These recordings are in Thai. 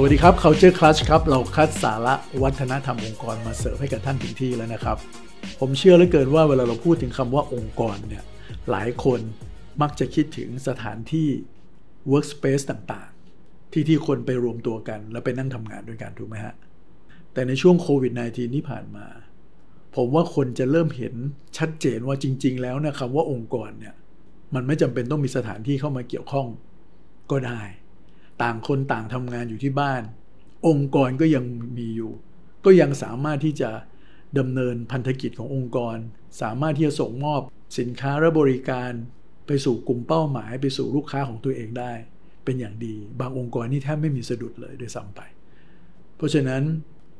สวัสดีครับ Culture Clutch ครับ เราคัดสาระวัฒนธรรมองค์กรมาเสิร์ฟให้กับท่านถึงที่แล้วนะครับ ผมเชื่อเหลือเกินว่าเวลาเราพูดถึงคำว่าองค์กรเนี่ย หลายคนมักจะคิดถึงสถานที่ workspace ต่างๆ ที่ที่คนไปรวมตัวกัน แล้วไปนั่งทำงานด้วยกันถูกไหมฮะ แต่ในช่วงโควิด -19 ที่ผ่านมา ผมว่าคนจะเริ่มเห็นชัดเจนว่าจริง ๆ แล้วนะคำว่าองค์กรเนี่ย มันไม่จำเป็นต้องมีสถานที่เข้ามาเกี่ยวข้องก็ได้ ต่างคนต่างทำงานอยู่ที่บ้าน องค์กรก็ยังมีอยู่ ก็ยังสามารถที่จะดำเนินพันธกิจขององค์กร สามารถที่จะส่งมอบสินค้าและบริการไปสู่กลุ่มเป้าหมาย ไปสู่ลูกค้าของตัวเองได้ เป็นอย่างดี บางองค์กรนี่แทบไม่มีสะดุดเลยด้วยซ้ำไป เพราะฉะนั้น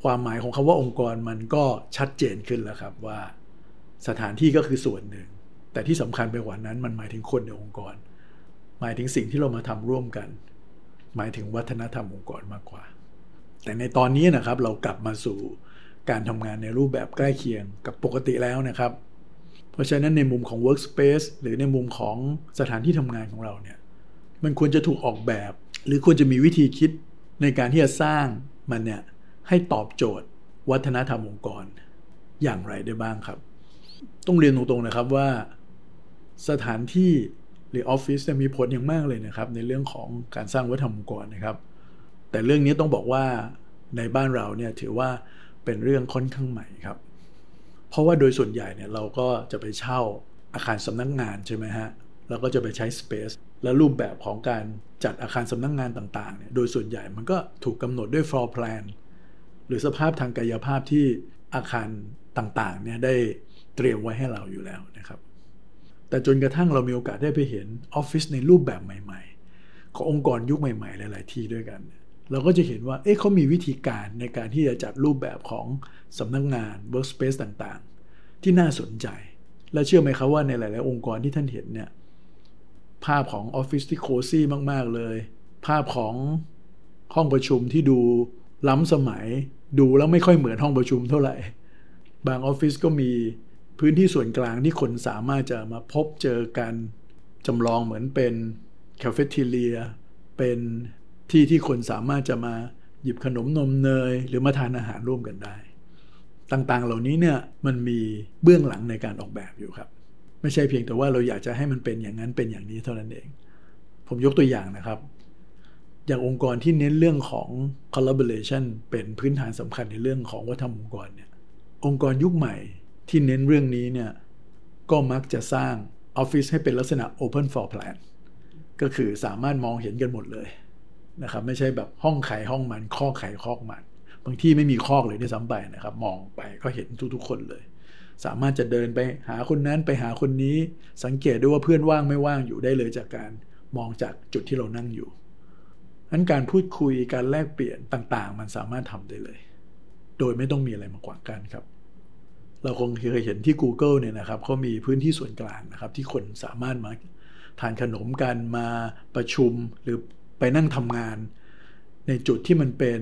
ความหมายของคำว่าองค์กรมันก็ชัดเจนขึ้นแล้วครับว่า สถานที่ก็คือส่วนหนึ่ง แต่ที่สำคัญไปกว่านั้นมันหมายถึงคนในองค์กร หมายถึงสิ่งที่เรามาทำร่วมกัน หมายถึงวัฒนธรรมองค์กรมากกว่า แต่ในตอนนี้นะครับเรากลับมาสู่การทำงานในรูปแบบใกล้เคียงกับปกติแล้วนะครับ เพราะฉะนั้นในมุมของ workspace หรือในมุมของสถานที่ทำงานของเราเนี่ยมันควรจะถูกออกแบบ หรือควรจะมีวิธีคิดในการที่จะสร้างมันเนี่ยให้ตอบโจทย์ วัฒนธรรมองค์กรอย่างไรได้บ้างครับ ต้องเรียนตรงๆนะครับว่า สถานที่ หรือออฟฟิศมีผลอย่างมากเลยนะครับ ในเรื่องของการสร้างวัฒนธรรมองค์กรนะครับ แต่เรื่องนี้ต้องบอกว่าในบ้านเราเนี่ยถือว่าเป็นเรื่องค่อนข้างใหม่ครับ เพราะว่าโดยส่วนใหญ่เนี่ยเราก็จะไปเช่าอาคารสำนักงงานใช่ไหมฮะแล้วก็จะไปใช้ Space และรูปแบบของการจัดอาคารสำนักงงานต่างๆเนี่ยโดยส่วนใหญ่มันก็ถูกกำหนดด้วย floor plan หรือสภาพทางกายภาพที่อาคารต่างๆเนี่ยได้เตรียมไว้ให้เราอยู่แล้วนะครับ แต่จนกระทั่งเรามีโอกาสได้ไปเห็นออฟฟิศในรูปแบบใหม่ ๆ ขององค์กรยุคใหม่ ๆ หลาย ๆ ที่ด้วยกัน เราก็จะเห็นว่าเอ๊ะเขามีวิธีการในการที่จะจัดรูปแบบของสำนักงงาน workspace ต่างๆ ที่น่าสนใจ และเชื่อไหมครับว่าในหลาย ๆ องค์กรที่ท่านเห็นเนี่ยภาพของออฟฟิศที่โคซี่มาก ๆ เลย ภาพของห้องประชุมที่ดูล้ำสมัย ดูแล้วไม่ค่อยเหมือนห้องประชุมเท่าไหร่ บางออฟฟิศก็มี พื้นที่ส่วนกลางที่คนสามารถจะมาพบเจอกันจำลองเหมือนเป็นคาเฟ่ทีเลีย เป็นที่ที่คนสามารถจะมาหยิบขนมนมเนย หรือมาทานอาหารร่วมกันได้ ต่างๆเหล่านี้เนี่ยมันมีเบื้องหลังในการออกแบบอยู่ครับ ไม่ใช่เพียงแต่ว่าเราอยากจะให้มันเป็นอย่างนั้นเป็นอย่างนี้เท่านั้นเอง ผมยกตัวอย่างนะครับ อย่างองค์กรที่เน้นเรื่องของ collaboration เป็นพื้นฐานสำคัญในเรื่องของวัฒนธรรมองค์กรเนี่ยองค์กรยุคใหม่ ที่เน้นเรื่องนี้เนี่ยก็มักจะสร้างออฟฟิศให้เป็นลักษณะ open for plan ก็คือสามารถมองเห็นกันหมดเลยนะครับไม่ใช่แบบห้องไขห้องมันข้อไข่คอกมัน บางที่ไม่มีคอกเลยด้วยซ้ำไปนะครับ มองไปก็เห็นทุกๆคนเลย สามารถจะเดินไปหาคนนั้นไปหาคนนี้สังเกตด้วยว่าเพื่อนว่างไม่ว่างอยู่ได้เลยจากการมองจากจุดที่เรานั่งอยู่นั้นการพูดคุยการแลกเปลี่ยนต่างๆ มันสามารถทำได้เลย โดยไม่ต้องมีอะไรมาขวางกันครับ เราคงเคยเห็นที่ Google เนี่ยนะครับเขามีพื้นที่ส่วนกลางนะครับ ที่คนสามารถมาทานขนมกันมาประชุมหรือไปนั่งทำงาน ในจุดที่มันเป็น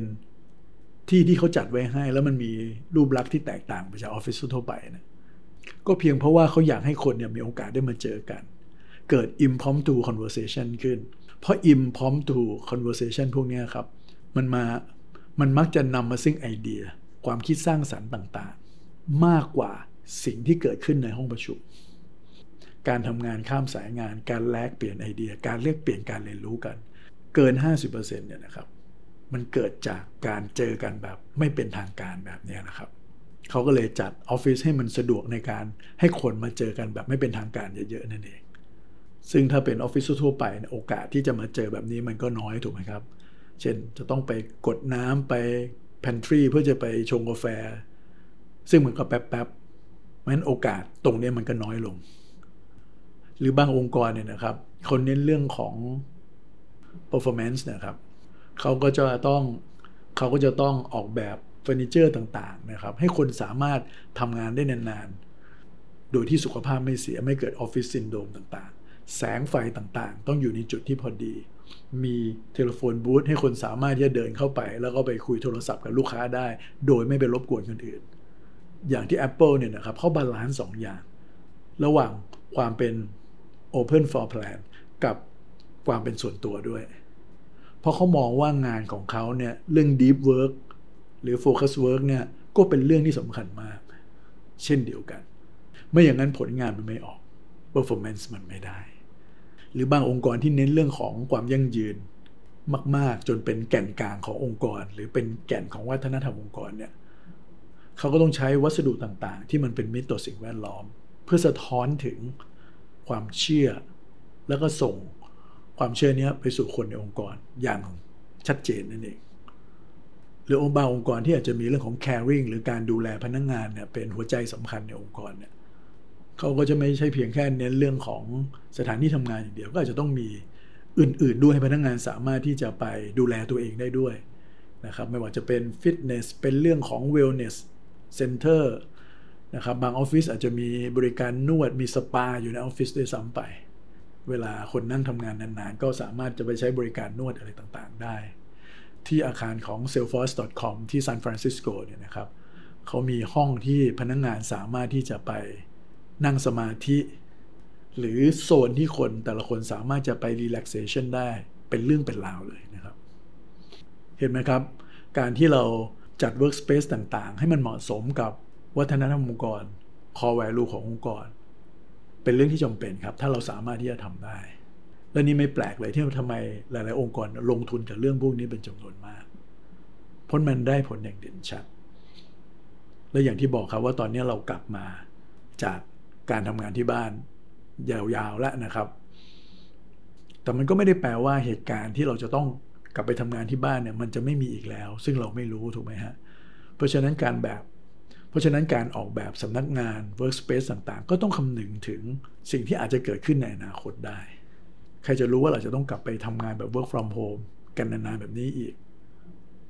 ที่ที่เขาจัดไว้ให้ แล้วมันมีรูปลักษณ์ที่แตกต่างไปจากออฟฟิศทั่วไปนะก็เพียงเพราะว่าเขาอยากให้คนเนี่ยมีโอกาสได้มาเจอกัน เกิด impromptu conversation ขึ้น เพราะ impromptu conversation พวกนี้ครับ มันมามันมักจะนำมาซึ่งไอเดีย ความคิดสร้างสรรค์ต่าง มากกว่าสิ่งที่เกิดขึ้นในห้องประชุม การทำงานข้ามสายงาน การแลกเปลี่ยนไอเดีย การเรียกเปลี่ยนการเรียนรู้กัน เกิน 50%เนี่ยนะครับ มันเกิดจากการเจอกันแบบไม่เป็นทางการแบบนี้นะครับเขาก็เลยจัดออฟฟิศให้มันสะดวกในการให้คนมาเจอกันแบบไม่เป็นทางการเยอะๆนั่นเอง ซึ่งถ้าเป็นออฟฟิศทั่วไปโอกาสที่จะมาเจอแบบนี้มันก็น้อยถูกไหมครับ เช่นจะต้องไปกดน้ำไป pantry เพื่อจะไปชงกาแฟ ซึ่งมันก็แป๊บๆเพราะฉะนั้นโอกาสตรงนี้มันก็น้อยลง หรือบางองค์กรเนี่ยนะครับคนเน้นเรื่องของ performance นะครับเขาก็จะต้องเขาก็จะต้องออกแบบเฟอร์นิเจอร์ต่างๆนะครับ ให้คนสามารถทำงานได้นานๆ โดยที่สุขภาพไม่เสียไม่เกิดออฟฟิศซินโดรมต่างๆ แสงไฟต่างๆ ต้องอยู่ในจุดที่พอดี มี telephone booth ให้คนสามารถที่จะเดินเข้าไป แล้วก็ไปคุยโทรศัพท์กับลูกค้าได้ โดยไม่ไปรบกวนคนอื่น อย่างที่ Apple เนี่ยนะครับเขาบาลานซ์สองอย่าง ระหว่างความเป็น Open for Plan กับความเป็นส่วนตัวด้วย เพราะเขามองว่างานของเขาเนี่ยเรื่อง deep work หรือ focus work เนี่ยก็เป็นเรื่องที่สำคัญมาก เช่นเดียวกัน ไม่อย่างนั้นผลงานมันไม่ออก performance มันไม่ได้ หรือบางองค์กรที่เน้นเรื่องของความยั่งยืนมาก ๆ จนเป็นแก่นกลางขององค์กร หรือเป็นแก่นของวัฒนธรรมองค์กรเนี่ย เขาก็ต้องใช้วัสดุต่างๆ ที่มันเป็นมิตรต่อสิ่งแวดล้อม เพื่อสะท้อนถึงความเชื่อ แล้วก็ส่งความเชื่อนี้ไปสู่คนในองค์กรอย่างชัดเจนนั่นเองหรือองค์บางองค์กรที่อาจจะมีเรื่องของ caring หรือการดูแลพนักงงานเนี่ยเป็นหัวใจสำคัญในองค์กรเนี่ยเขาก็จะไม่ใช่เพียงแค่เน้นเรื่องของสถานที่ทำงานอย่างเดียวก็อาจจะต้องมีอื่น ๆ ด้วยให้พนักงานสามารถที่จะไปดูแลตัวเองได้ด้วยนะครับไม่ว่าจะเป็นฟิตเนสเป็นเรื่องของ wellness center นะครับบางออฟฟิศอาจจะมีบริการนวดมีสปาอยู่ในออฟฟิศด้วยซ้ำไป เวลาคนนั่งทำงานนานๆ ก็สามารถจะไปใช้บริการนวดอะไรต่างๆ ได้ ที่อาคารของ salesforce.com ที่ซานฟรานซิสโกเนี่ยนะครับเขามีห้องที่พนักงานสามารถที่จะไปนั่งสมาธิ หรือโซนที่คนแต่ละคนสามารถจะไป relaxation ได้เป็นเรื่องเป็นราวเลยนะครับ เห็นไหมครับ การที่เรา จัด workspace ต่างๆ ให้มันเหมาะสมกับวัฒนธรรมองค์กร core value ขององค์กร เป็นเรื่องที่จำเป็นครับ ถ้าเราสามารถที่จะทำได้ และนี่ไม่แปลกเลยที่ทำไมหลาย ๆ องค์กรลงทุนกับเรื่องพวกนี้เป็นจำนวนมากเพราะมันได้ผลอย่างเด่นชัด และอย่างที่บอกครับว่าตอนนี้เรากลับมาจากการทำงานที่บ้าน ยาวๆแล้วนะครับ แต่มันก็ไม่ได้แปลว่าเหตุการณ์ที่เราจะต้อง กลับไปทำงานที่บ้านเนี่ยมันจะไม่มีอีกแล้ว ซึ่งเราไม่รู้ถูกไหมฮะ เพราะฉะนั้นการแบบ เพราะฉะนั้นการออกแบบสำนักงาน workspace ต่างๆ ก็ต้องคำนึงถึงสิ่งที่อาจจะเกิดขึ้นในอนาคตได้ ใครจะรู้ว่าเราจะต้องกลับไปทำงานแบบ work from home กันนานๆแบบนี้อีก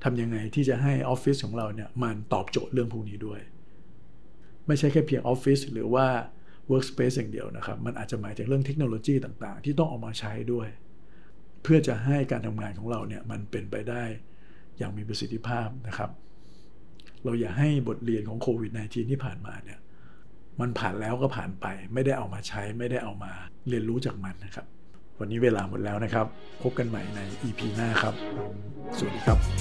ทำยังไงที่จะให้ออฟฟิศของเราเนี่ยมันตอบโจทย์เรื่องพวกนี้ด้วย ไม่ใช่แค่เพียงออฟฟิศหรือว่า workspace อย่างเดียวนะครับ มันอาจจะหมายถึงเรื่องเทคโนโลยีต่างๆ ที่ต้องออกมาใช้ด้วย เพื่อจะให้การทำงานของเราเนี่ยมันเป็นไปได้อย่างมีประสิทธิภาพนะครับ เราอย่าให้บทเรียนของโควิด -19 ที่ผ่านมาเนี่ยมันผ่านแล้วก็ผ่านไป ไม่ได้เอามาใช้ไม่ได้เอามาเรียนรู้จากมันนะครับ วันนี้เวลาหมดแล้วนะครับ พบกันใหม่ใน EP หน้าครับ สวัสดีครับ